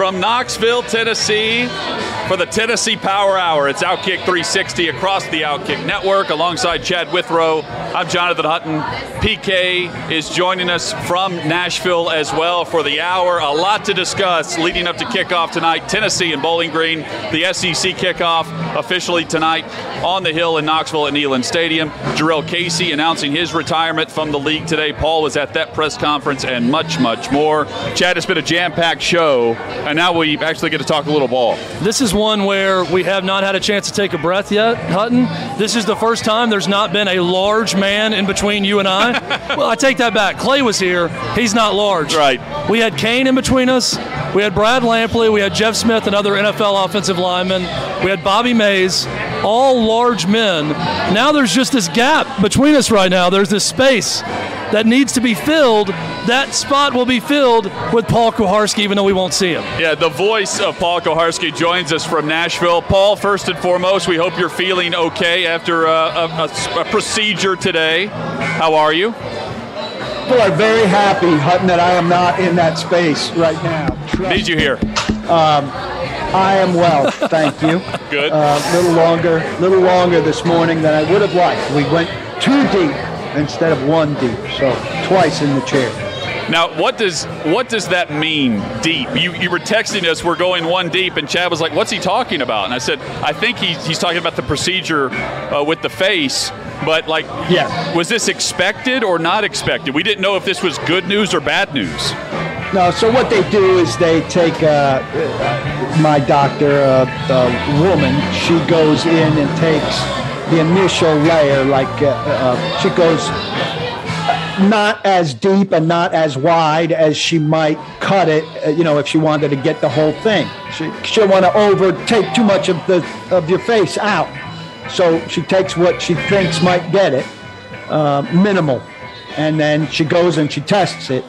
From Knoxville, Tennessee, for the Tennessee Power Hour. It's Outkick 360 across the Outkick Network alongside Chad Withrow. I'm Jonathan Hutton. PK is joining us from Nashville as well for the hour. A lot to discuss leading up to kickoff tonight. Tennessee and Bowling Green, the SEC kickoff officially tonight on the Hill in Knoxville at Neyland Stadium. Jurrell Casey announcing his retirement from the league today. Paul was at that press conference and much, much more. Chad, it's been a jam packed show, and now we actually get to talk a little ball. This is one where we have not had a chance to take a breath yet, Hutton. This is the first time there's not been a large man in between you and I. well, I take that back. Clay was here. He's not large. Right. We had Kane in between us. We had Brad Lampley. We had Jeff Smith, another NFL offensive lineman. We had Bobby Mays, all large men. Now there's just this gap between us right now. There's this space that needs to be filled. That spot will be filled with Paul Kuharsky, even though we won't see him. Yeah, the voice of Paul Kuharsky joins us from Nashville. Paul, first and foremost, we hope you're feeling okay after a, a, a procedure today. How are you? People are very happy, Hutton, that I am not in that space right now. Trust Need you here. Um, I am well, thank you. Good. A uh, little longer, little longer this morning than I would have liked. We went too deep instead of one deep, so twice in the chair. Now, what does what does that mean? Deep. You, you were texting us. We're going one deep, and Chad was like, "What's he talking about?" And I said, "I think he's he's talking about the procedure uh, with the face." But like, yeah, was this expected or not expected? We didn't know if this was good news or bad news. No. So what they do is they take uh, my doctor, uh, a woman. She goes in and takes the initial layer, like uh, uh, she goes not as deep and not as wide as she might cut it, uh, you know, if she wanted to get the whole thing. She, she want to overtake too much of the of your face out. So she takes what she thinks might get it, uh, minimal, and then she goes and she tests it,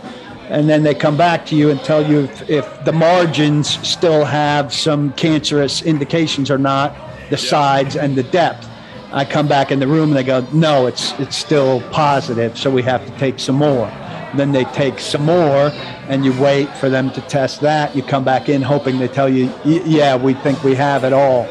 and then they come back to you and tell you if, if the margins still have some cancerous indications or not, the sides and the depth. I come back in the room and they go, no, it's it's still positive, so we have to take some more. Then they take some more, and you wait for them to test that. You come back in hoping they tell you, yeah, we think we have it all,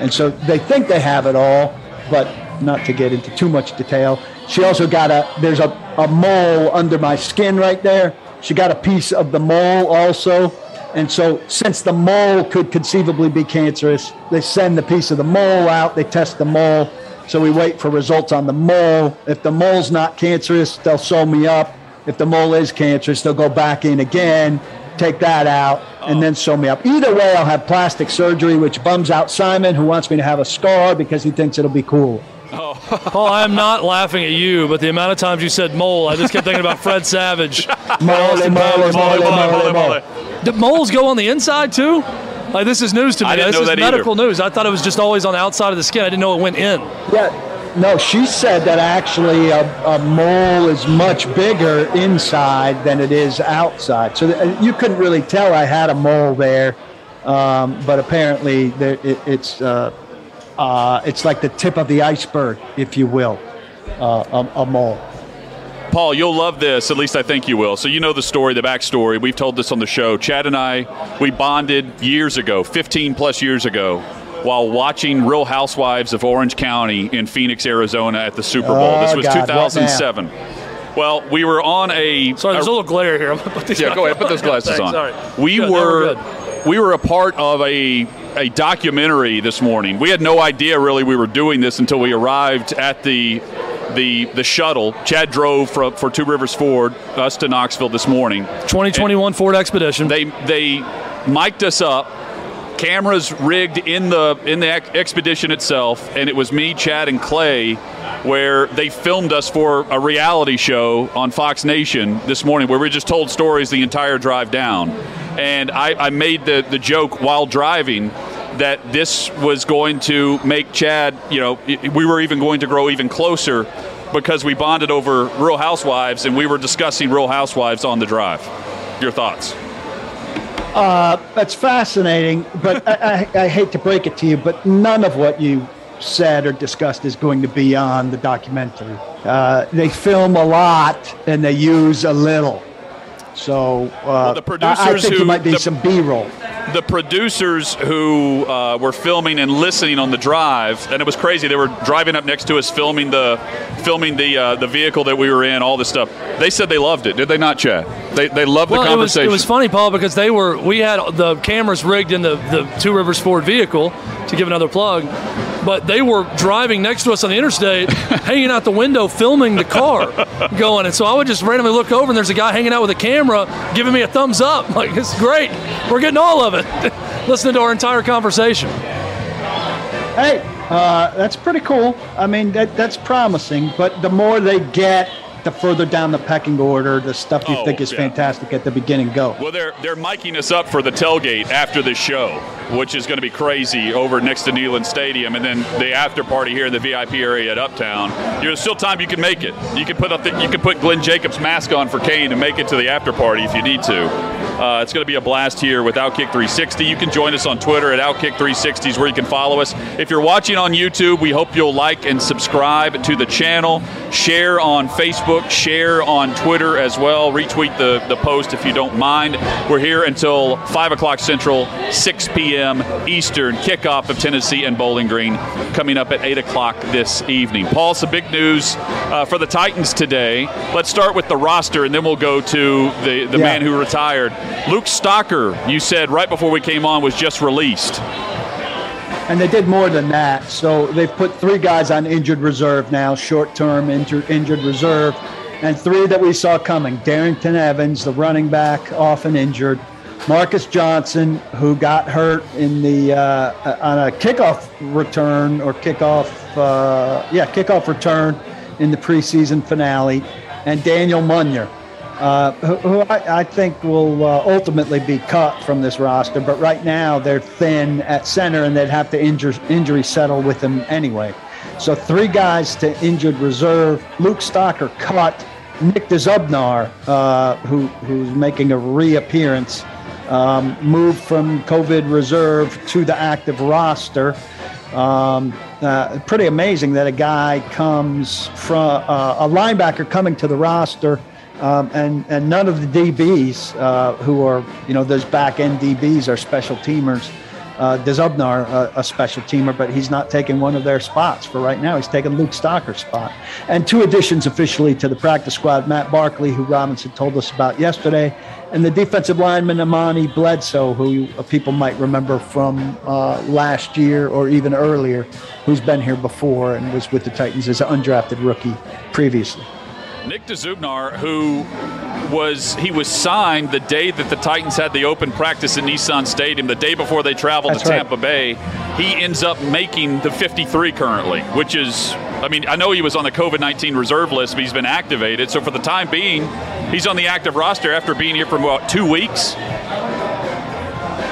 and so they think they have it all, but not to get into too much detail. She also got a there's a, a mole under my skin right there. She got a piece of the mole also. And so, since the mole could conceivably be cancerous, they send the piece of the mole out, they test the mole, so we wait for results on the mole. If the mole's not cancerous, they'll sew me up. If the mole is cancerous, they'll go back in again, take that out, and then sew me up. Either way, I'll have plastic surgery, which bums out Simon, who wants me to have a scar because he thinks it'll be cool. Oh. Paul, I am not laughing at you, but the amount of times you said mole, I just kept thinking about Fred Savage. mole, mole, mole, mole, mole, mole. Did moles go on the inside too? Like this is news to me. I didn't this know is that medical either. news. I thought it was just always on the outside of the skin. I didn't know it went in. Yeah. No, she said that actually a, a mole is much bigger inside than it is outside. So th- you couldn't really tell I had a mole there, um, but apparently there, it, it's uh, uh, it's like the tip of the iceberg, if you will, uh, a, a mole. Paul, you'll love this. At least I think you will. So you know the story, the backstory. We've told this on the show. Chad and I, we bonded years ago, 15 plus years ago, while watching Real Housewives of Orange County in Phoenix, Arizona at the Super Bowl. Oh, this was God, 2007. Well, we were on a. Sorry, there's a, a little glare here. I'm gonna put these yeah, go ahead. Put those glasses Thanks, on. Sorry. We Good, were. good. We were a part of a a documentary this morning. We had no idea really we were doing this until we arrived at the the the shuttle. Chad drove for, for Two Rivers Ford us to Knoxville this morning. 2021 and Ford Expedition. They they mic'd us up. Cameras rigged in the in the ex- expedition itself, and it was me, Chad, and Clay where they filmed us for a reality show on Fox Nation this morning where we just told stories the entire drive down. And I, I made the, the joke while driving that this was going to make Chad, you know, we were even going to grow even closer because we bonded over Real Housewives and we were discussing Real Housewives on the drive. Your thoughts? Uh, that's fascinating, but I, I, I, hate to break it to you, but none of what you said or discussed is going to be on the documentary. Uh, they film a lot and they use a little. So uh, well, the producers I, I think who, might be the, some B-roll the producers who uh, were filming and listening on the drive, and it was crazy. They were driving up next to us, filming the filming the uh, the vehicle that we were in, all this stuff. They said they loved it. Did they not, Chad? They, they loved well, the conversation. It was, it was funny, Paul, because they were we had the cameras rigged in the the Two Rivers Ford vehicle to give another plug, but they were driving next to us on the interstate, hanging out the window, filming the car going. And so I would just randomly look over, and there's a guy hanging out with a camera, giving me a thumbs up. Like it's great. We're getting all of it. Listening to our entire conversation. Hey, uh, that's pretty cool. I mean, that, that's promising. But the more they get the further down the pecking order, the stuff you oh, think is yeah. fantastic at the beginning go. Well, they're they're miking us up for the tailgate after the show, which is going to be crazy over next to Neyland Stadium, and then the after party here in the VIP area at Uptown. There's still time you can make it. You can put up the, you can put Glenn Jacobs' mask on for Kane and make it to the after party if you need to. Uh, it's going to be a blast here with Outkick 360. You can join us on Twitter at Outkick 360s, where you can follow us. If you're watching on YouTube, we hope you'll like and subscribe to the channel. Share on Facebook, share on Twitter as well. Retweet the, the post if you don't mind. We're here until 5 o'clock Central, 6 p.m. Eastern. Kickoff of Tennessee and Bowling Green coming up at 8 o'clock this evening. Paul, some big news uh, for the Titans today. Let's start with the roster, and then we'll go to the, the yeah. man who retired. Luke Stocker, you said right before we came on, was just released. And they did more than that. So they've put three guys on injured reserve now, short term injured, injured reserve, and three that we saw coming Darrynton Evans, the running back, often injured. Marcus Johnson, who got hurt in the uh, on a kickoff return or kickoff, uh, yeah, kickoff return in the preseason finale, and Daniel Munyan, uh, who, who I, I, think will uh, ultimately be cut from this roster. But right now they're thin at center, and they'd have to injure, injury settle with them anyway. So three guys to injured reserve. Luke Stocker cut. Nick Dzubnar, uh, who, who's making a reappearance, um, moved from COVID reserve to the active roster. Um, uh, pretty amazing that a guy comes from uh, a linebacker coming to the roster um, and and none of the DBs uh, who are you know those back end DBs are special teamers. Uh, Dzubnar, uh, a special teamer, but he's not taking one of their spots for right now. He's taking Luke Stocker's spot. And two additions officially to the practice squad Matt Barkley, who Robinson told us about yesterday, and the defensive lineman Amani Bledsoe, who people might remember from uh, last year or even earlier, who's been here before and was with the Titans as an undrafted rookie previously. Nick Dzubnar, who was he was signed the day that the Titans had the open practice at Nissan Stadium, the day before they traveled That's to Tampa. Bay. He ends up making the 53 currently, which is, I mean, I know he was on the COVID 19 reserve list, but he's been activated. So for the time being, he's on the active roster after being here for about two weeks.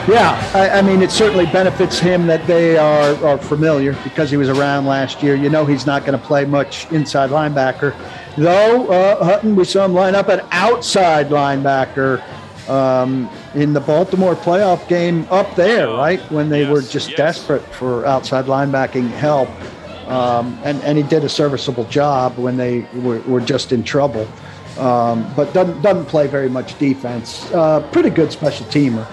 Yeah, I, I, mean, it certainly benefits him that they are, are familiar because he was around last year. You know, he's not going to play much inside linebacker. Though uh, Hutton, we saw him line up at outside linebacker um, in the Baltimore playoff game up there, right when they yes, were just yes. desperate for outside linebacking help, um, and and he did a serviceable job when they were, were just in trouble. Um, but doesn't doesn't play very much defense. Uh, pretty good special teamer,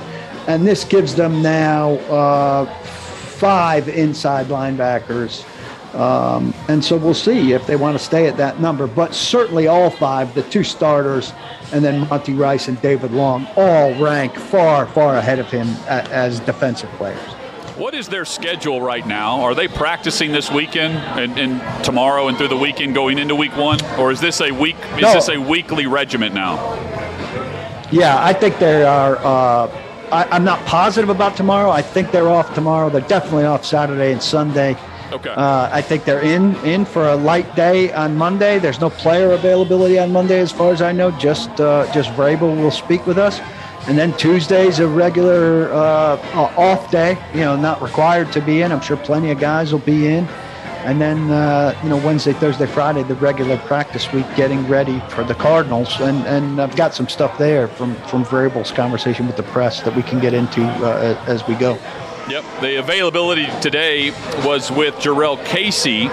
and this gives them now uh, five inside linebackers um, and so we'll see if they want to stay at that number. But certainly all five, the two starters, and then Monty Rice and David Long, all rank far, far ahead of him as defensive players. What is their schedule right now? Are they practicing this weekend and, and tomorrow and through the weekend going into week one, or is this a week? Is no. this a weekly regiment now? Yeah, I think they are. Uh, I, I'm not positive about tomorrow. I think they're off tomorrow. They're definitely off Saturday and Sunday Okay. Uh, I think they're in in for a light day on Monday. There's no player availability on Monday, as far as I know. Just uh, just Vrabel will speak with us, and then Tuesday's a regular uh, off day. You know, not required to be in. I'm sure plenty of guys will be in. And then, uh, you know, Wednesday, Thursday, Friday, the regular practice week, getting ready for the Cardinals. And, and I've got some stuff there from, from Vrabel's conversation with the press that we can get into uh, as we go. Yep. The availability today was with Jurrell Casey,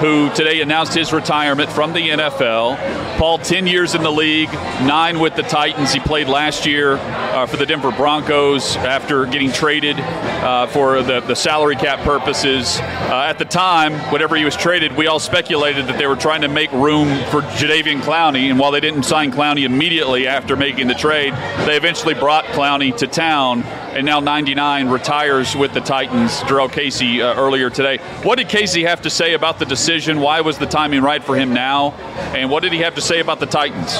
who today announced his retirement from the NFL. Paul, 10 years in the league, nine with the Titans. He played last year uh, for the Denver Broncos after getting traded uh, for the, the salary cap purposes. Uh, at the time, whenever he was traded, we all speculated that they were trying to make room for Jadeveon Clowney. And while they didn't sign Clowney immediately after making the trade, they eventually brought Clowney to town. And now 99 retires with the Titans. Jurrell Casey uh, earlier today. What did Casey have to say about the decision? Why was the timing right for him now? And what did he have to say about the Titans?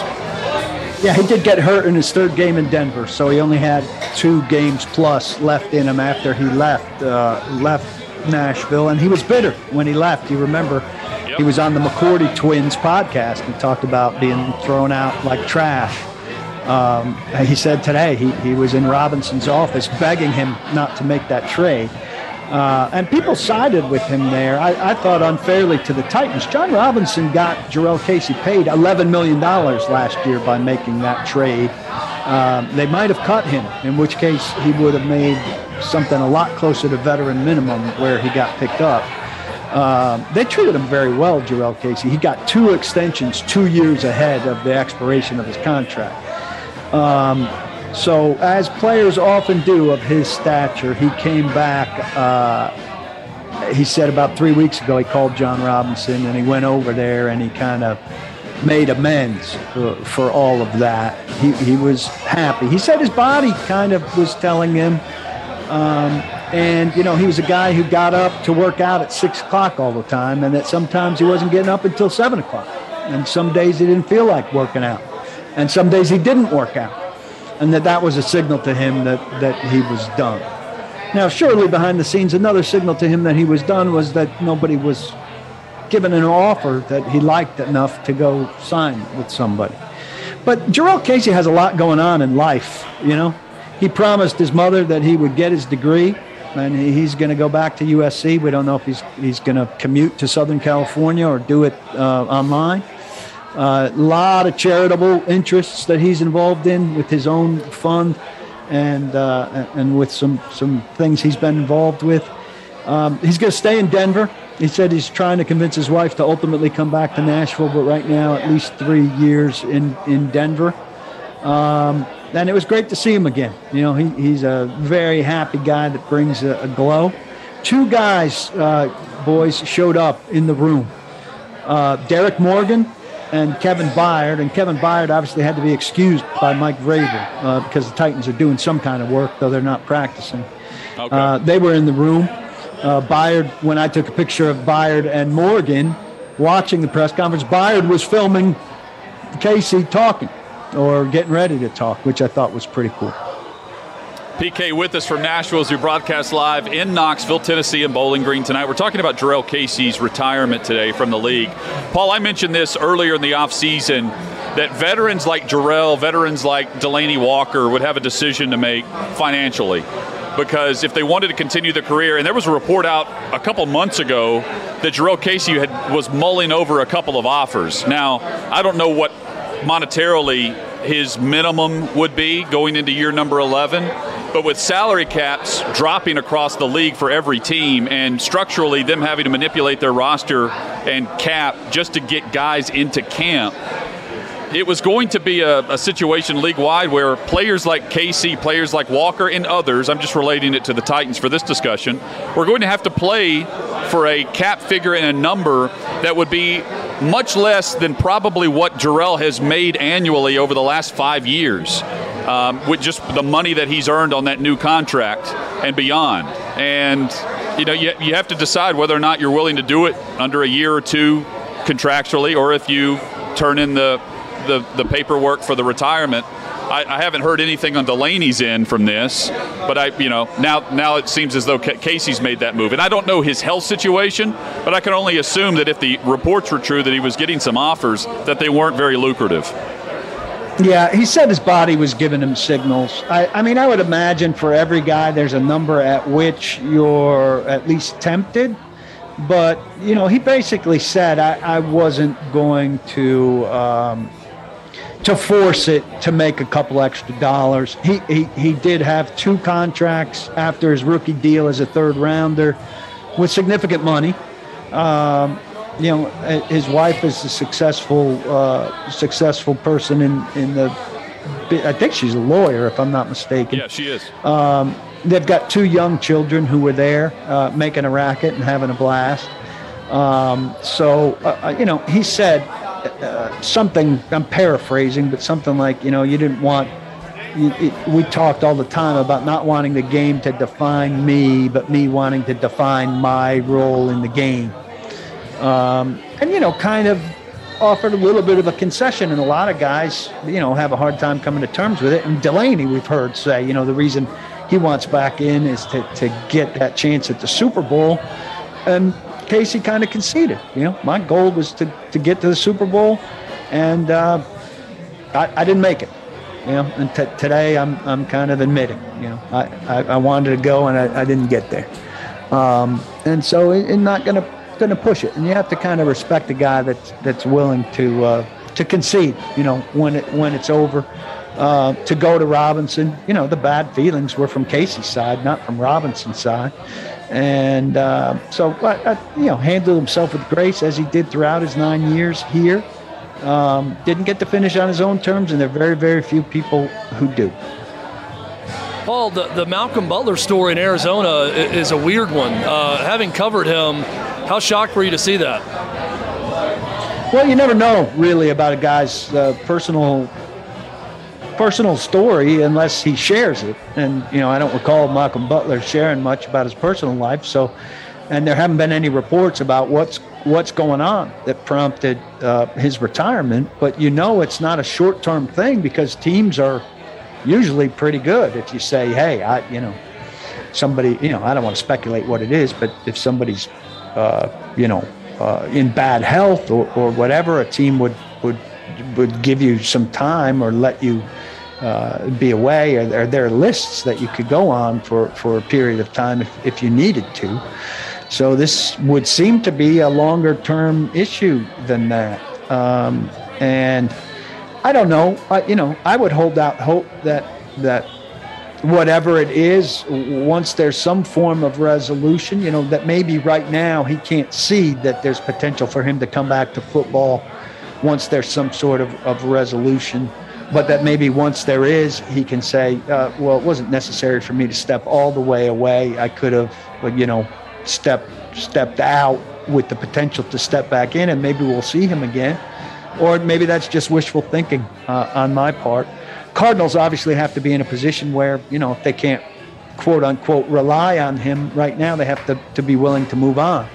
Yeah, he did get hurt in his third game in Denver, so he only had two games plus left in him after he left uh, left Nashville, and he was bitter when he left. You remember, yep. he was on the McCourty Twins podcast and talked about being thrown out like trash. Um, he said today he, he was in Robinson's office begging him not to make that trade. Uh, and people sided with him there. I, I, thought unfairly to the Titans. Jon Robinson got Jurrell Casey paid $11 million last year by making that trade. Um, they might have cut him, in which case he would have made something a lot closer to veteran minimum where he got picked up. Uh, they treated him very well, Jurrell Casey. He got two extensions two years ahead of the expiration of his contract. Um, so, as players often do of his stature, he came back. Uh, he said about three weeks ago he called Jon Robinson and he went over there and he kind of made amends for, for, all of that. He, he was happy. He said his body kind of was telling him. Um, and, you know, he was a guy who got up to work out at 6 o'clock all the time, and that sometimes he wasn't getting up until 7 o'clock. And some days he didn't feel like working out. And some days he didn't work out and that that was a signal to him that, that he was done. Now, surely behind the scenes, another signal to him that he was done was that nobody was given an offer that he liked enough to go sign with somebody. But Jurrell Casey has a lot going on in life, you know. He promised his mother that he would get his degree, and he's going to go back to USC. We don't know if he's, he's going to commute to Southern California or do it uh, online. A lot of charitable interests that he's involved in with his own fund and uh, and with some some things he's been involved with. Um, he's going to stay in Denver. He said he's trying to convince his wife to ultimately come back to Nashville, but right now at least three years in in Denver. Um, and it was great to see him again. You know, he, he's a very happy guy that brings a, a glow. Two guys, uh, boys, showed up in the room. Uh, Derrick Morgan and Kevin Byard. And Kevin Byard obviously had to be excused by Mike Vrabel uh, because the Titans are doing some kind of work, though they're not practicing. Okay. Uh, they were in the room. Uh, Byard, when I took a picture of Byard and Morgan watching the press conference, Byard was filming Casey talking or getting ready to talk, which I thought was pretty cool. PK with us from Nashville as we broadcast live in Knoxville, Tennessee, and Bowling Green tonight. We're talking about Jurrell Casey's retirement today from the league. Paul, I mentioned this earlier in the offseason that veterans like Jurrell, veterans like Delanie Walker would have a decision to make financially. Because if they wanted to continue their career, and there was a report out a couple months ago that Jurrell Casey had, was mulling over a couple of offers. Now, I don't know what monetarily his minimum would be going into year number 11 but with salary caps dropping across the league for every team and structurally them having to manipulate their roster and cap just to get guys into camp, it was going to be a, a, situation league wide where players like Casey, players like Walker, and others, I'm just relating it to the Titans for this discussion, we're going to have to play for a cap figure and a number that would be much less than probably what Jurrell has made annually over the last five years um, with just the money that he's earned on that new contract and beyond. And you know, you, you have to decide whether or not you're willing to do it under a year or two contractually, or if you turn in the the, the paperwork for the retirement I, I, haven't heard anything on Delanie's end from this, but I, you know, now now it seems as though Casey's made that move, and I don't know his health situation, but I can only assume that if the reports were true that he was getting some offers, that they weren't very lucrative. Yeah, he said his body was giving him signals. I, I mean, I would imagine for every guy, there's a number at which you're at least tempted. But, you know, he basically said, I, I wasn't going to. Um, to force it to make a couple extra dollars. He, he, he did have two contracts after his rookie deal as a third rounder with significant money. Um, you know, his wife is a successful uh, successful person in in the. I think she's a lawyer, if I'm not mistaken. Yeah, she is. Um, they've got two young children who were there uh, making a racket and having a blast. Um, so, uh, uh you know, he said uh, something. I'm paraphrasing, but something like, you know, you didn't want. You, it, we talked all the time about not wanting the game to define me, but me wanting to define my role in the game um, and you know, kind of offered a little bit of a concession, and a lot of guys, you know, have a hard time coming to terms with it. And Delanie, we've heard say, you know, the reason he wants back in is to, to get that chance at the Super Bowl. And Casey kind of conceded. You know, my goal was to, to get to the Super Bowl, and uh, I, I didn't make it. You know, and t- today I'm I'm kind of admitting, you know, I, I, I wanted to go and I, I didn't get there. Um, and so, I'm not going to going to push it, and you have to kind of respect the guy that's that's willing to uh, to concede. You know, when it when it's over, uh, to go to Robinson. You know, the bad feelings were from Casey's side, not from Robinson's side, and uh, so you know handled himself with grace as he did throughout his nine years here. Um, didn't get to finish on his own terms, and there are very very few people who do. Paul, the, the Malcolm Butler story in Arizona is a weird one. Uh, having covered him, how shocked were you to see that? Well, you never know really about a guy's uh, personal personal story unless he shares it. And you know, I don't recall Malcolm Butler sharing much about his personal life. So, and there haven't been any reports about what's what's going on that prompted uh, his retirement. But you know, it's not a short term thing because teams are usually pretty good if you say, hey, I, you know, somebody, you know, I don't want to speculate what it is, but if somebody's, uh, you know, uh, in bad health or, or whatever, a team would, would, would give you some time or let you uh, be away. Or there are there lists that you could go on for, for a period of time if, if you needed to? So this would seem to be a longer term issue than that. Um, and I don't know. I, you know, I would hold out hope that that whatever it is, once there's some form of resolution, you know, that maybe right now he can't see that there's potential for him to come back to football once there's some sort of, of resolution. But that maybe once there is, he can say, uh, well, it wasn't necessary for me to step all the way away. I could have, you know, stepped stepped out with the potential to step back in, and maybe we'll see him again or maybe that's just wishful thinking uh, on my part. Cardinals obviously have to be in a position where, you know, if they can't quote unquote rely on him right now, they have to, to be willing to move on.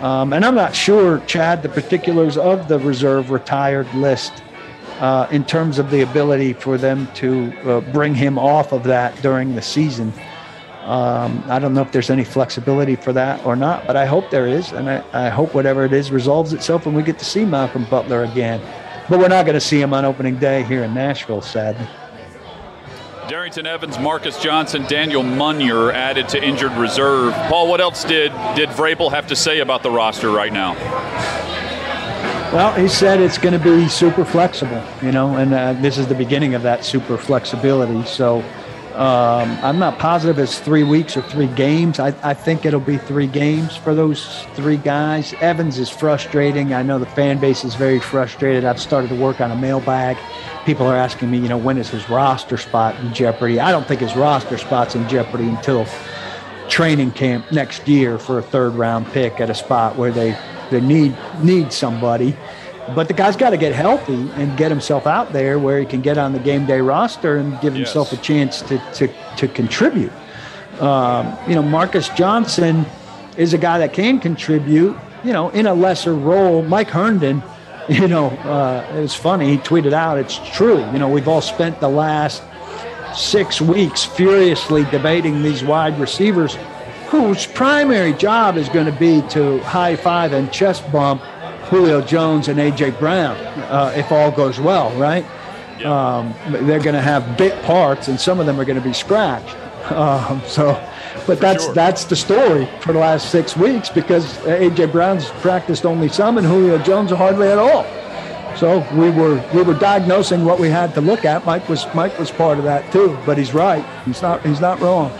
Um, and I'm not sure, Chad, the particulars of the reserve retired list uh, in terms of the ability for them to uh, bring him off of that during the season. Um, I don't know if there's any flexibility for that or not, but I hope there is. And I, I hope whatever it is resolves itself and we get to see Malcolm Butler again. But we're not going to see him on opening day here in Nashville, sadly. Darrynton Evans, Marcus Johnson, Daniel Munyan added to injured reserve. Paul, what else did did Vrabel have to say about the roster right now? Well, he said it's going to be super flexible, you know, and uh, this is the beginning of that super flexibility. So um, I'm not positive it's three weeks or three games. I, I think it'll be three games for those three guys. Evans is frustrating. I know the fan base is very frustrated. I've started to work on a mailbag. People are asking me, you know, when is his roster spot in jeopardy? I don't think his roster spot's in jeopardy until training camp next year for a third round pick at a spot where they, they need need somebody. But the guy's got to get healthy and get himself out there where he can get on the game day roster and give yes. himself a chance to, to, to contribute. Um, you know, Marcus Johnson is a guy that can contribute, you know, in a lesser role. Mike Herndon you know, uh, it was funny. He tweeted out, "It's true. You know, we've all spent the last six weeks furiously debating these wide receivers, whose primary job is going to be to high five and chest bump Julio Jones and AJ Brown uh, if all goes well, right? Um, they're going to have bit parts, and some of them are going to be scratched. Um, so." But that's sure. that's the story for the last six weeks because AJ Brown's practiced only some and Julio Jones hardly at all. So we were we were diagnosing what we had to look at. Mike was Mike was part of that too, but he's right. He's not he's not wrong.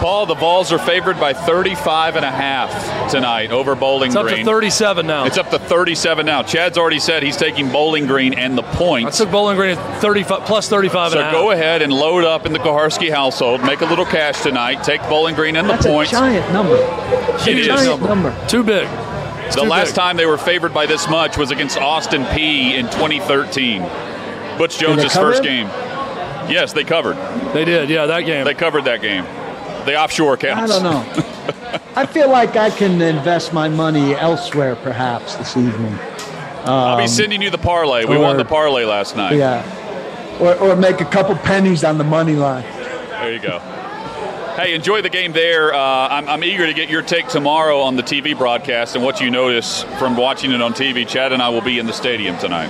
Paul, the Vols are favored by 35 and a half tonight over Bowling It's up Green. to 37 now. It's up to 37 now. Chad's already said he's taking Bowling Green and the points. I points. took Bowling Green at 35 plus 35 So and a half. go ahead and load up in the Kuharsky household. Make a little cash tonight. Take Bowling Green and the That's points. a giant number. It is. Giant number. Too big. It's The too last big. time they were favored by this much was against Austin Peay in 2013. Butch Jones's first game. Yes, they covered. They did, yeah, that game. They covered that game. The offshore accounts? I don't know. I feel like I can invest my money elsewhere, perhaps this evening. I'll be sending you the parlay. We or- won the parlay last night. Yeah, or, or make a couple pennies on the money line. There you go. Hey, enjoy the game there. Uh, I'm, I'm eager to get your take tomorrow on the TV broadcast and what you notice from watching it on TV. Chad and I will be in the stadium tonight.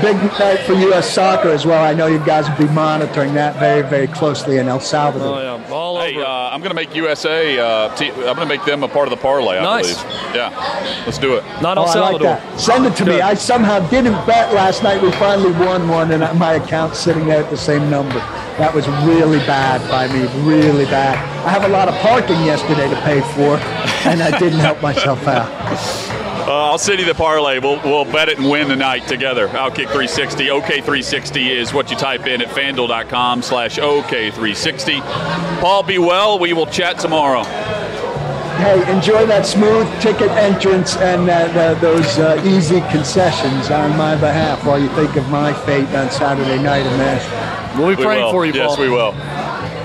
Big night for U.S. soccer as well. I know you guys will be monitoring that very, very closely in El Salvador. oh, yeah. All Hey, over. uh, I'm going to make USA. Uh, t- I'm going to make them a part of the parlay. I Nice. believe. Yeah, let's do it. Not Oh, El I like Salvador. that. Send it to me. I somehow didn't bet last night. We finally won one, and my account's sitting there at the same number. That was really bad by me, really bad. I have a lot of parking yesterday to pay for, and I didn't help myself out. Uh, I'll send you the parlay. We'll, we'll bet it and win tonight together. Outkick 360. OK360 is what you type in at fanduel.com slash OK360. Paul, be well. We will chat tomorrow. Hey, enjoy that smooth ticket entrance and uh, the, those uh, easy concessions on my behalf while you think of my fate on Saturday night in Nashville. We'll be We praying will. for you, Yes, we will.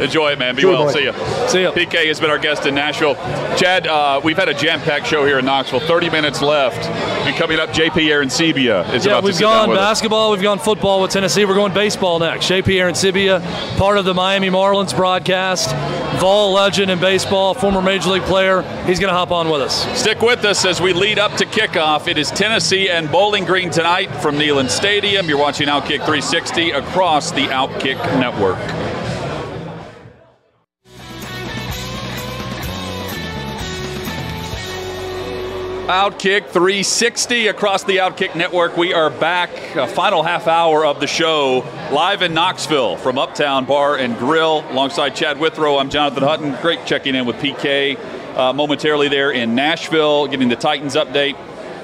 Enjoy it, man. Be Sure, well. boy. See ya. See ya. PK has been our guest in Nashville. Chad, uh, we've had a jam-packed show here in Knoxville. 30 minutes left. And coming up, JP Arencibia is Yeah, about to we've sit down gone with us. basketball, we've gone football with Tennessee. We're going baseball next. JP Arencibia, part of the Miami Marlins broadcast, Vol legend in baseball, former major league player. He's going to hop on with us. Stick with us as we lead up to kickoff. It is Tennessee and Bowling Green tonight from Neyland Stadium. You're watching Outkick 360 across the Outkick network. Outkick 360 across the Outkick network. We are back, a final half hour of the show, live in Knoxville from Uptown Bar and Grill, alongside Chad Withrow. I'm Jonathan Hutton. Great checking in with PK uh, momentarily there in Nashville, getting the Titans update.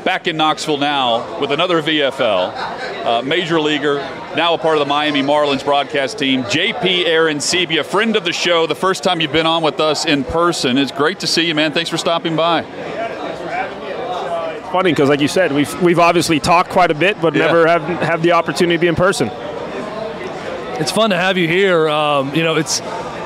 Back in Knoxville now with another VFL, uh, major leaguer, now a part of the Miami Marlins broadcast team. JP Arencibia, friend of the show, the first time you've been on with us in person. It's great to see you, man. Thanks for stopping by. Funny because, like you said, we've we've obviously talked quite a bit, but Yeah. never have have the opportunity to be in person. It's fun to have you here. Um, you know, it's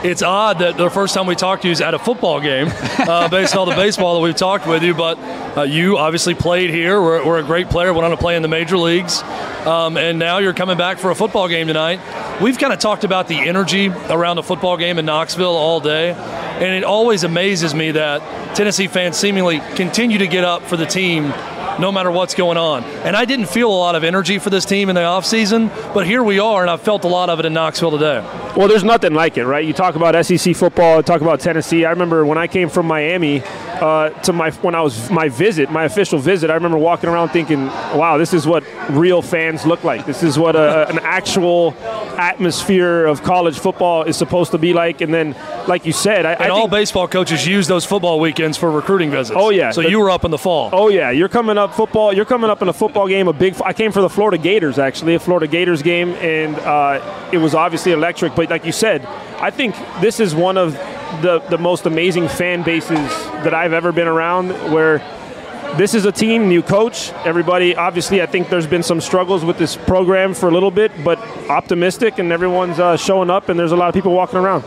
it's odd that the first time we talked to you is at a football game, uh, based on all the baseball that we've talked with you. But uh, you obviously played here. We're, we're a great player. Went on to play in the major leagues, um, and now you're coming back for a football game tonight. We've kind of talked about the energy around a football game in Knoxville all day, and it always amazes me that Tennessee fans seemingly continue to get up for the team no matter what's going on. And I didn't feel a lot of energy for this team in the offseason, but here we are, and I've felt a lot of it in Knoxville today. Well, there's nothing like it, right? You talk about SEC football, talk about Tennessee. I remember when I came from Miami uh, to my when I was my visit, my official visit. I remember walking around thinking, "Wow, this is what real fans look like. This is what a, an actual atmosphere of college football is supposed to be like." And then, like you said, I, And I all think, baseball coaches use those football weekends for recruiting visits. Oh, yeah. So The- you were up in the fall. Oh yeah, you're coming up football. You're coming up in a football game. A big. I came for the Florida Gators actually, a Florida Gators game, and uh, it was obviously electric. But like you said, I think this is one of the the most amazing fan bases that I've ever been around. Where this is a team, new coach, everybody. Obviously, I think there's been some struggles with this program for a little bit, but optimistic, and everyone's uh, showing up, and there's a lot of people walking around.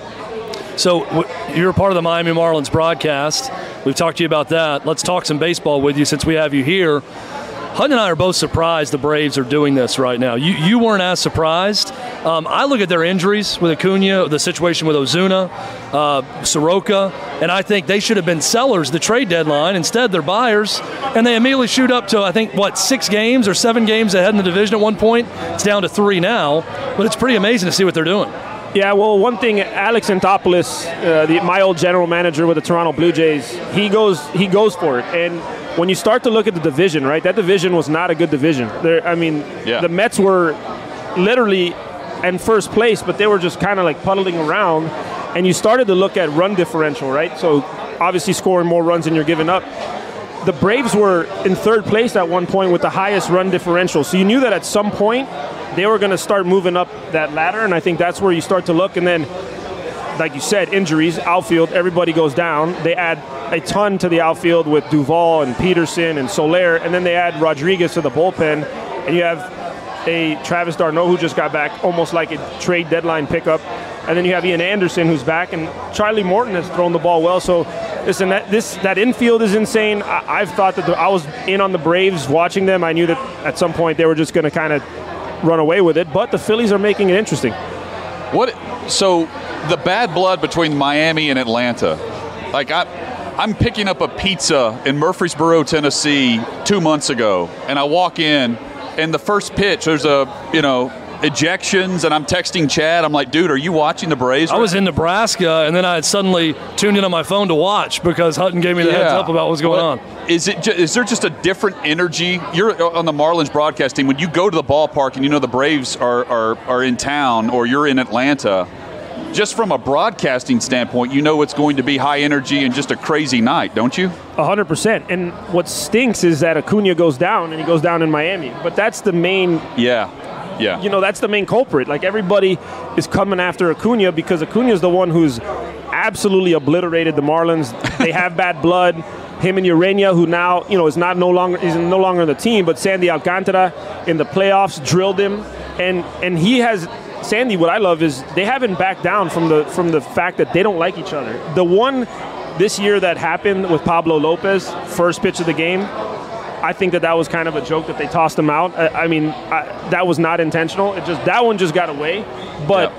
So w- you're part of the Miami Marlins broadcast. We've talked to you about that. Let's talk some baseball with you since we have you here. Hunt and I are both surprised the Braves are doing this right now. You you weren't as surprised. Um, I look at their injuries with Acuna, the situation with Ozuna, uh, Soroka, and I think they should have been sellers the trade deadline. Instead, they're buyers, and they immediately shoot up to I think what six games or seven games ahead in the division at one point. It's down to three now, but it's pretty amazing to see what they're doing. Yeah, well, one thing, Alex Anthopoulos, uh, the, my old general manager with the Toronto Blue Jays, he goes he goes for it. And when you start to look at the division, right, that division was not a good division. There, I mean, Yeah. the Mets were literally in first place, but they were just kind of like puddling around. And you started to look at run differential, right? So obviously scoring more runs than you're giving up. The Braves were in third place at one point with the highest run differential. So you knew that at some point they were going to start moving up that ladder, and I think that's where you start to look. And then, like you said, injuries, outfield, everybody goes down. They add a ton to the outfield with Duvall and Pederson and Soler, and then they add Rodriguez to the bullpen, and you have a Travis d'Arnaud who just got back, almost like a trade deadline pickup. And then you have Ian Anderson who's back, and Charlie Morton has thrown the ball well. So, listen, that this that infield is insane. I, I've thought that the, I was in on the Braves watching them. I knew that at some point they were just going to kind of run away with it, but the Phillies are making it interesting. What? So the bad blood between Miami and Atlanta, like I, I'm picking up a pizza in Murfreesboro, Tennessee, two months ago, and I walk in, and the first pitch, there's a you know ejections, and I'm texting Chad. I'm like, dude, are you watching the Braves? I was in Nebraska, and then I had suddenly tuned in on my phone to watch because Hutton gave me the heads up about what's going What- on. Is it? ju- Is there just a different energy? You're on the Marlins broadcast team. When you go to the ballpark and you know the Braves are are, are in town, or you're in Atlanta, just from a broadcasting standpoint, you know it's going to be high energy and just a crazy night, don't you? hundred percent. And what stinks is that Acuna goes down, and he goes down in Miami. But that's the main Yeah, yeah. you know that's the main culprit. Like everybody is coming after Acuna because Acuna is the one who's absolutely obliterated the Marlins. They have bad blood. Him and Ureña, who now you know is not no longer is no longer on the team, but Sandy Alcantara in the playoffs drilled him, and and he has. Sandy, what I love is they haven't backed down from the from the fact that they don't like each other. The one this year that happened with Pablo Lopez, first pitch of the game, I think that that was kind of a joke that they tossed him out. I, I mean, I, that was not intentional. It just that one just got away. But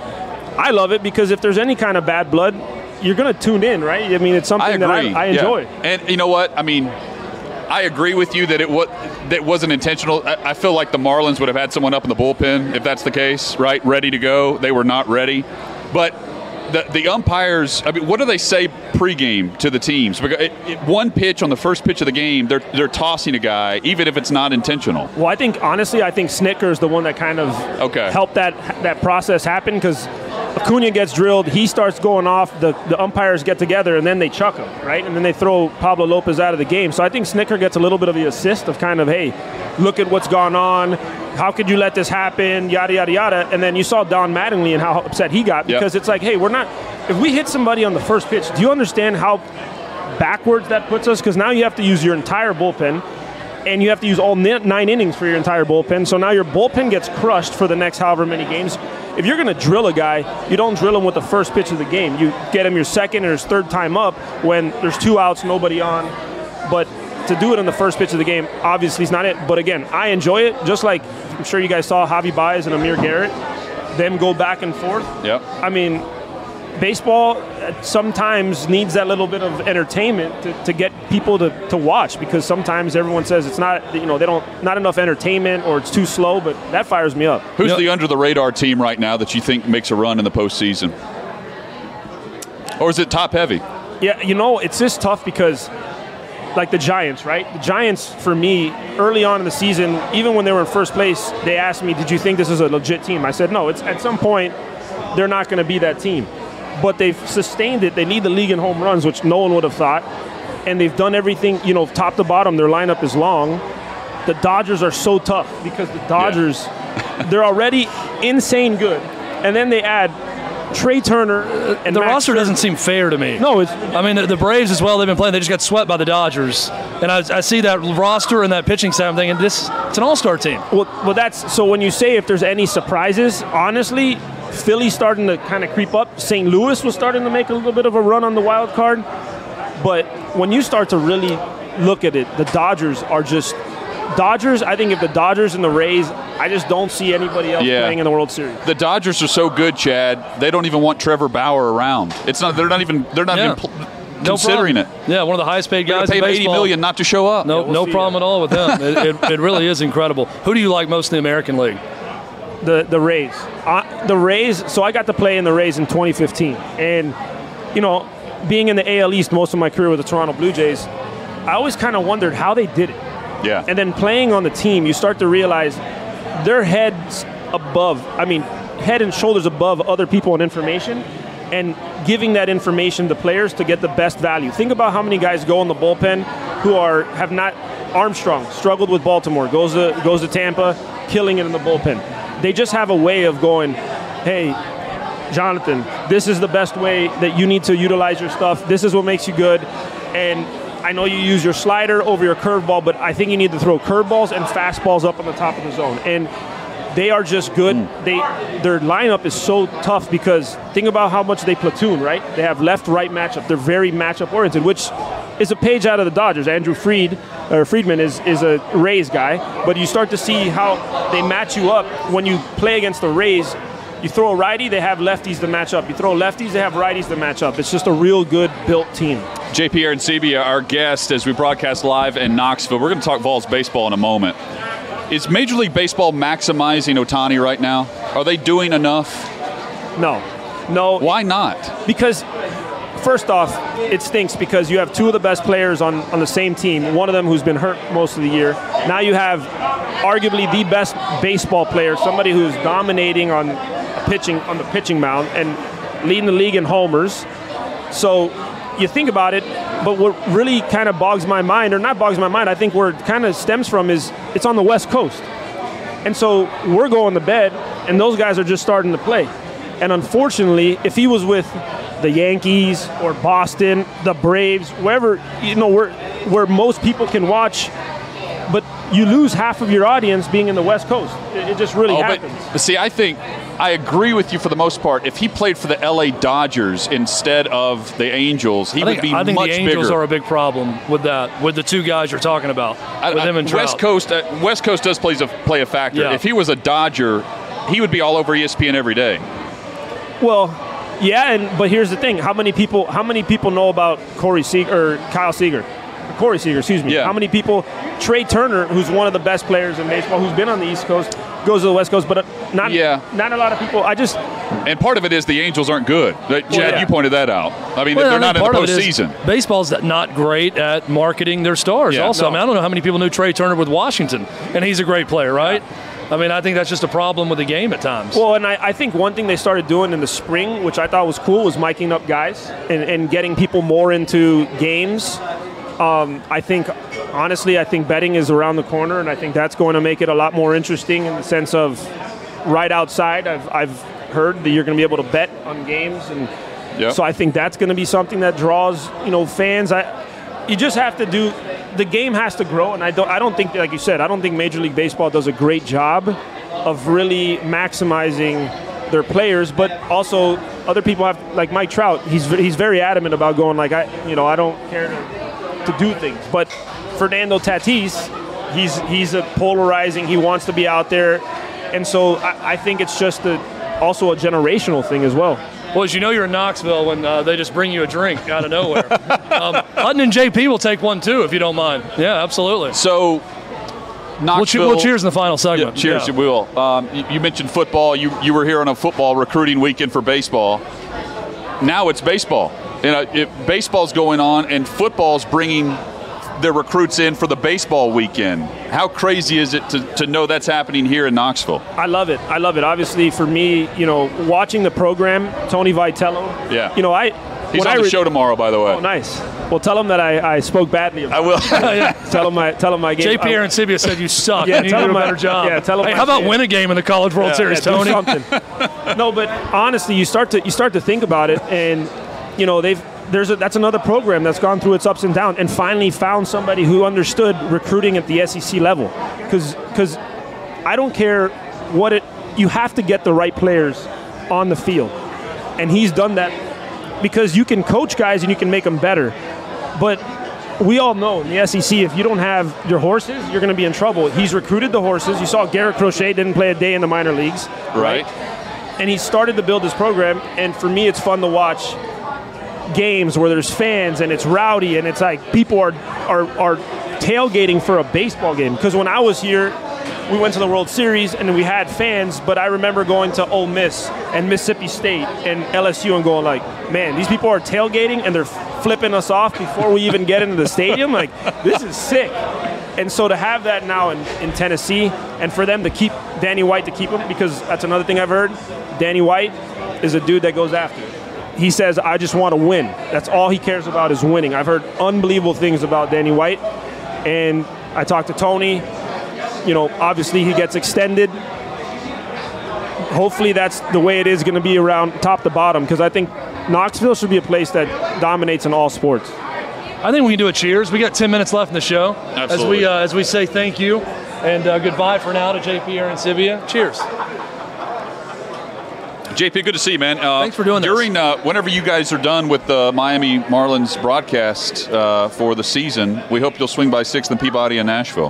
I love it because if there's any kind of bad blood, you're gonna tune in, right? I mean, it's something I that. I, I yeah. enjoy. And you know what? I mean, I agree with you that it was that wasn't intentional. I, I feel like the Marlins would have had someone up in the bullpen if that's the case, right? Ready to go. They were not ready, but. The, the umpires, I mean, what do they say pregame to the teams? Because it, it, one pitch on the first pitch of the game, they're, they're tossing a guy, even if it's not intentional. Well, I think honestly, I think Snitker is the one that kind of Okay. helped that that process happen because Acuna gets drilled, he starts going off, the, the umpires get together, and then they chuck him, right? And then they throw Pablo Lopez out of the game. So I think Snitker gets a little bit of the assist of kind of, hey, look at what's gone on. How could you let this happen? Yada yada yada. And then you saw Don Mattingly and how upset he got Yep. because it's like, hey, we're not. If we hit somebody on the first pitch, do you understand how backwards that puts us? Because now you have to use your entire bullpen and you have to use all nine innings for your entire bullpen. So now your bullpen gets crushed for the next however many games. If you're going to drill a guy, you don't drill him with the first pitch of the game. You get him your second or his third time up when there's two outs, nobody on. But to do it on the first pitch of the game, obviously is not it. But again, I enjoy it. Just like I'm sure you guys saw Javi Baez and Amir Garrett, them go back and forth. Yep. I mean, baseball uh, sometimes needs that little bit of entertainment to, to get people to, to watch because sometimes everyone says it's not you know they don't not enough entertainment or it's too slow but that fires me up Who's You know- the under the radar team right now that you think makes a run in the postseason? Or is it top heavy? yeah you know it's just tough because like the Giants right the Giants for me early on in the season even when they were in first place they asked me did you think this is a legit team I said no it's at some point they're not going to be that team but they've sustained it they lead the league in home runs which no one would have thought and they've done everything, you know, top to bottom. Their lineup is long. The Dodgers are so tough because the Dodgers, they're already insane good, and then they add Trea Turner and The Max roster doesn't seem fair to me. No, it's I mean, the, the Braves as well, they've been playing. They just got swept by the Dodgers. And I, I see that roster and that pitching staff, I'm thinking, this, it's an all star team. well, well. That's so. When you say if there's any surprises, honestly, Philly's starting to kind of creep up. St. Louis was starting to make a little bit of a run on the wild card, but when you start to really look at it, the Dodgers are just Dodgers. I think if the Dodgers and the Rays, I just don't see anybody else Yeah. playing in the World Series. The Dodgers are so good, Chad. They don't even want Trevor Bauer around. It's not. They're not even. They're not Yeah. even pl- No considering problem. it. Yeah, one of the highest paid guys gonna pay in him eighty baseball. million not to show up. No, we'll no problem that. at all with them. it, it, it really is incredible. Who do you like most in the American League? The the Rays. Uh, the Rays. So I got to play in the Rays in 2015, and you know, being in the AL East most of my career with the Toronto Blue Jays, I always kind of wondered how they did it. Yeah. And then playing on the team, you start to realize their heads above. I mean, head and shoulders above other people in information. And giving that information to players to get the best value. Think about how many guys go in the bullpen who are have not Armstrong struggled with Baltimore, goes to goes to Tampa, killing it in the bullpen. They just have a way of going, hey, Jonathan, this is the best way that you need to utilize your stuff. This is what makes you good. And I know you use your slider over your curveball, but I think you need to throw curveballs and fastballs up on the top of the zone. And they are just good. Mm. They their lineup is so tough because think about how much they platoon, right? They have left-right matchup. They're very matchup oriented, which is a page out of the Dodgers. Andrew Freed or Friedman is is a Rays guy, but you start to see how they match you up when you play against the Rays. You throw a righty, they have lefties to match up. You throw lefties, they have righties to match up. It's just a real good built team. JP Arencibia, our guest, as we broadcast live in Knoxville. We're going to talk Vols baseball in a moment. Is Major League Baseball maximizing Ohtani right now? Are they doing enough? No, no. Why not? because first off, it stinks because you have two of the best players on, on the same team. One of them who's been hurt most of the year. Now you have arguably the best baseball player, somebody who's dominating on pitching on the pitching mound and leading the league in homers. So you think about it, but what really kind of bogs my mind, or not bogs my mind, I think where it kind of stems from is it's on the West Coast. And so we're going to bed, and those guys are just starting to play. And unfortunately, if he was with the Yankees or Boston, the Braves, wherever you know where where most people can watch, but you lose half of your audience being in the West Coast. It, it just really Oh, happens. but see, I think I agree with you for the most part. If he played for the LA Dodgers instead of the Angels, he I would think, be I think much the Angels bigger. are a big problem with that, with the two guys you're talking about, I- with I- him and Trout. West Coast, uh, West Coast does plays a, play a factor. Yeah. If he was a Dodger, he would be all over ESPN every day. Well, yeah, and but here's the thing: how many people? How many people know about Corey Seager or Kyle Seager? Corey Seager, excuse me. Yeah. How many people? Trea Turner, who's one of the best players in baseball, who's been on the East Coast, goes to the West Coast, but uh, not Yeah. not a lot of people. I just And part of it is the Angels aren't good. Chad, yeah. you pointed that out. I mean, Well, they're think not in part the of it is postseason. Baseball's not great at marketing their stars. Yeah. also, I mean, I don't know how many people knew Trea Turner with Washington, and he's a great player, right? I mean, I think that's just a problem with the game at times. Well, and I, I think one thing they started doing in the spring, which I thought was cool, was miking up guys and, and getting people more into games. Um, I think, honestly, I think betting is around the corner, and I think that's going to make it a lot more interesting in the sense of right outside. I've, I've heard that you're going to be able to bet on games, and Yep. so I think that's going to be something that draws you know fans. I, you just have to do. The game has to grow, and I don't. I don't think, like you said, I don't think Major League Baseball does a great job of really maximizing their players. But also, other people have, like Mike Trout. He's he's very adamant about going like I, you know, I don't care to, to do things. But Fernando Tatis, he's he's a polarizing. He wants to be out there, and so I, I think it's just a, also a generational thing as well. Well, as you know, you're in Knoxville when uh, they just bring you a drink out of nowhere. um, Hutton and JP will take one too, if you don't mind. Yeah, absolutely. So, We'll, che- Knoxville. we'll cheers in the final Yeah, segment. cheers, Yeah. we will. Um, you, you mentioned football. You you were here on a football recruiting weekend for baseball. Now it's baseball. You know, it, baseball's going on, and football's bringing their recruits in for the baseball weekend. How crazy is it to, to know that's happening here in Knoxville? I love it. I love it. Obviously, for me, you know, watching the program, Tony Vitello. Yeah. You know, I. He's when on I the re- show tomorrow, by the way. Oh, nice. Well, tell him that I, I spoke badly. About it. I will. Tell him I tell him I gave. JP I- Arencibia said you suck. Yeah, you tell do a him I- better job. yeah, tell him hey, I how about said- win a game in the College World Series, yeah, do Tony? something. no, but honestly, you start to you start to think about it, and you know they've there's a, that's another program that's gone through its ups and downs, and finally found somebody who understood recruiting at the SEC level, because because I don't care what it you have to get the right players on the field, and he's done that because you can coach guys and you can make them better, but we all know in the SEC, if you don't have your horses, you're going to be in trouble. He's recruited the horses. You saw Garrett Crochet didn't play a day in the minor leagues. Right. And he started to build this program. And for me, it's fun to watch games where there's fans and it's rowdy and it's like people are, are, are tailgating for a baseball game. Because when I was here, we went to the World Series and we had fans, but I remember going to Ole Miss and Mississippi State and LSU and going like, man, these people are tailgating and they're flipping us off before we even get into the stadium. Like, this is sick. And so to have that now in, in Tennessee and for them to keep Danny White to keep him, because that's another thing I've heard. Danny White is a dude that goes after. It. He says, I just want to win. That's all he cares about is winning. I've heard unbelievable things about Danny White. And I talked to Tony. You know, obviously he gets extended. Hopefully that's the way it is going to be around top to bottom because I think Knoxville should be a place that dominates in all sports. I think we can do a cheers. We got 10 minutes left in the show. Absolutely. As we uh, as we say thank you and uh, goodbye for now to JP Arencibia. Cheers. JP, good to see you, man. Uh, Thanks for doing this. During uh, whenever you guys are done with the Miami Marlins broadcast uh, for the season, we hope you'll swing by Sixth and Peabody in Nashville.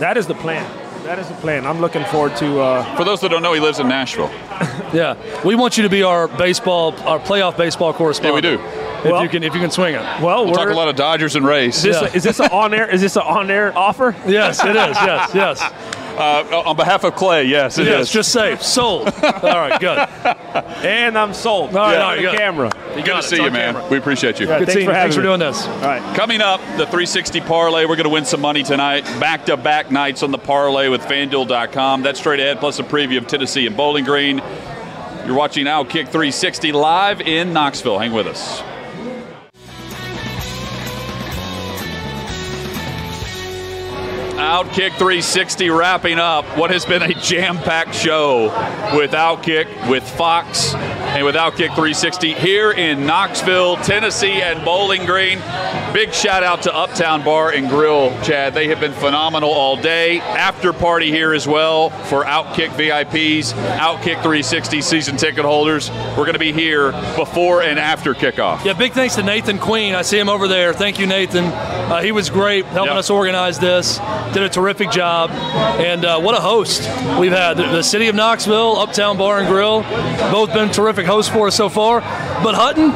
That is the plan. That is the plan. I'm looking forward to. Uh, For those that don't know, he lives in Nashville. Yeah, we want you to be our baseball, our playoff baseball correspondent. Yeah, we do. If Well- you can, if you can swing it. well, We'll talk we're- a lot of Dodgers and Rays. Is this, Yeah. is this an on air? Is this an on air offer? Yes, it is. Yes, yes. Uh, on behalf of Clay, yes, it is. Yes, just safe. Sold. All right, good. And I'm sold. All right, Yeah. all right, the good. camera. You Good got to it. see It's you, man. camera. We appreciate you. Yeah. Good Thanks seeing for. Thanks for doing me. this. All right. Coming up, the 360 parlay. We're going to win some money tonight. Back to back nights on the parlay with FanDuel.com. That's straight ahead, plus a preview of Tennessee and Bowling Green. You're watching Outkick 360 live in Knoxville. Hang with us. Outkick 360 wrapping up what has been a jam packed show with Outkick, with Fox, and with Outkick 360 here in Knoxville, Tennessee, and Bowling Green. Big shout out to Uptown Bar and Grill, Chad. They have been phenomenal all day. After party here as well for Outkick VIPs, Outkick 360 season ticket holders. We're going to be here before and after kickoff. Yeah, big thanks to Nathan Queen. I see him over there. Thank you, Nathan. Uh, he was great helping Yep. us organize this. Did a terrific job. And uh, what a host we've had. The, the city of Knoxville, Uptown Bar and Grill, both been terrific hosts for us so far. But Hutton,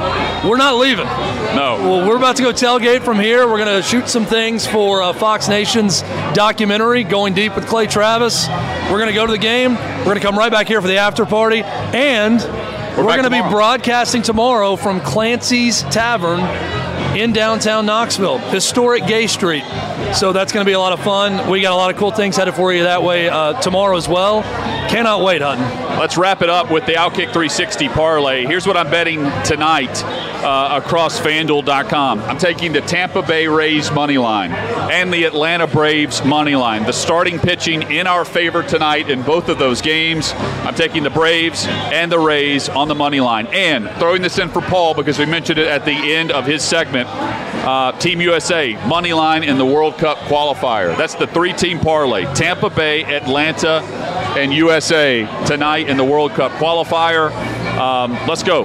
we're not leaving. No. Well, we're about to go tailgate from here. We're going to shoot some things for uh, Fox Nation's documentary, Going Deep with Clay Travis. We're going to go to the game. We're going to come right back here for the after party. And we're, back going to be broadcasting tomorrow from Clancy's Tavern in downtown Knoxville, historic Gay Street. So that's going to be a lot of fun. We got a lot of cool things headed for you that way uh, tomorrow as well. Cannot wait, Hutton. Let's wrap it up with the Outkick 360 parlay. Here's what I'm betting tonight uh, across FanDuel.com. I'm taking the Tampa Bay Rays money line and the Atlanta Braves money line. The starting pitching in our favor tonight in both of those games. I'm taking the Braves and the Rays on the money line. And throwing this in for Paul because we mentioned it at the end of his segment. Uh, Team USA money line in the World Cup qualifier. That's the three-team parlay: Tampa Bay, Atlanta, and USA tonight in the World Cup qualifier. Um, let's go.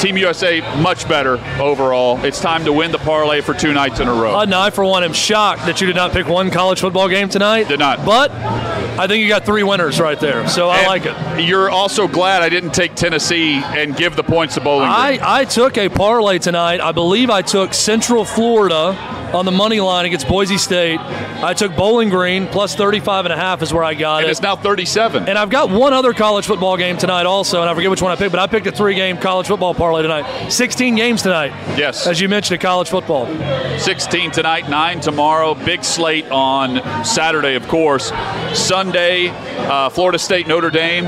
Team USA much better overall. It's time to win the parlay for two nights in a row. Hutton, I for one am shocked that you did not pick one college football game tonight. Did not. But I think you got three winners right there. So I And like it. You're also glad I didn't take Tennessee and give the points to Bowling Green. I, I took a parlay tonight. I believe I took Central Florida on the money line against Boise State. I took Bowling Green plus 35 and a half is where I got and it. it's now 37. And I've got one other college football game tonight also, and I forget which one I picked, but I picked a three-game college football parlay tonight. 16 games tonight. Yes. As you mentioned, college football. 16 tonight, 9 tomorrow. Big slate on Saturday, of course. Sunday, uh, Florida State, Notre Dame.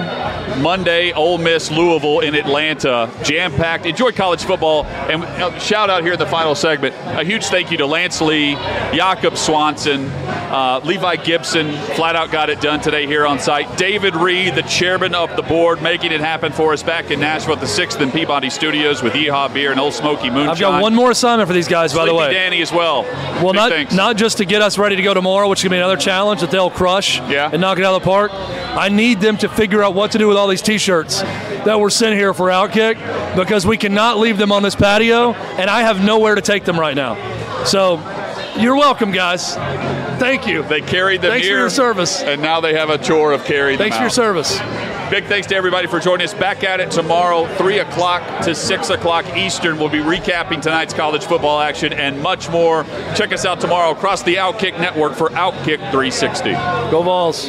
Monday, Ole Miss, Louisville in Atlanta. Jam packed. Enjoy college football. And uh, shout out here in the final segment. A huge thank you to Lance Lee, Jakob Swanson, uh, Levi Gibson. Flat out got it done today here on site. David Reed, the chairman of the board, making it happen for us back in Nashville at the 6th and Peabody Studios with Yeehaw Beer and Ole Smoky Moonshine. I've got one more assignment for these guys, by the way. Danny as well. Well, Big not thanks. not just to get us ready to go tomorrow, which is gonna be another challenge that they'll crush Yeah. and knock it out of the park. I need them to figure out what to do with all these T-shirts that were sent here for Outkick because we cannot leave them on this patio, and I have nowhere to take them right now. So You're welcome, guys. Thank you. They carried them Thanks here. for your service. And now they have a chore of carrying Thanks for your service. Big thanks to everybody for joining us. Back at it tomorrow, 3 o'clock to 6 o'clock Eastern. We'll be recapping tonight's college football action and much more. Check us out tomorrow across the Outkick Network for Outkick 360. Go Vols.